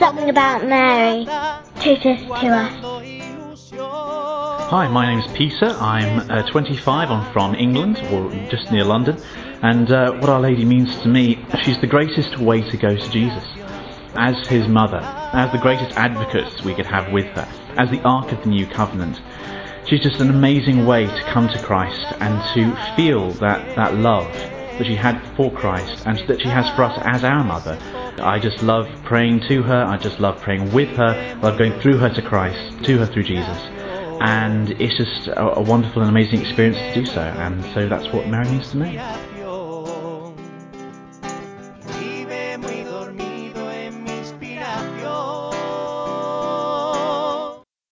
something about Mary Totus 2us. Hi, my name is Peter. I'm uh, 25. I'm from England, or just near London. And uh, what Our Lady means to me, she's the greatest way to go to Jesus. As his mother, as the greatest advocate we could have with her, as the Ark of the New Covenant. She's just an amazing way to come to Christ and to feel that, that love that she had for Christ and that she has for us as our mother. I just love praying to her, I just love praying with her, I love going through her to Christ, to her through Jesus. And it's just a, a wonderful and amazing experience to do so, and so that's what Mary means to me.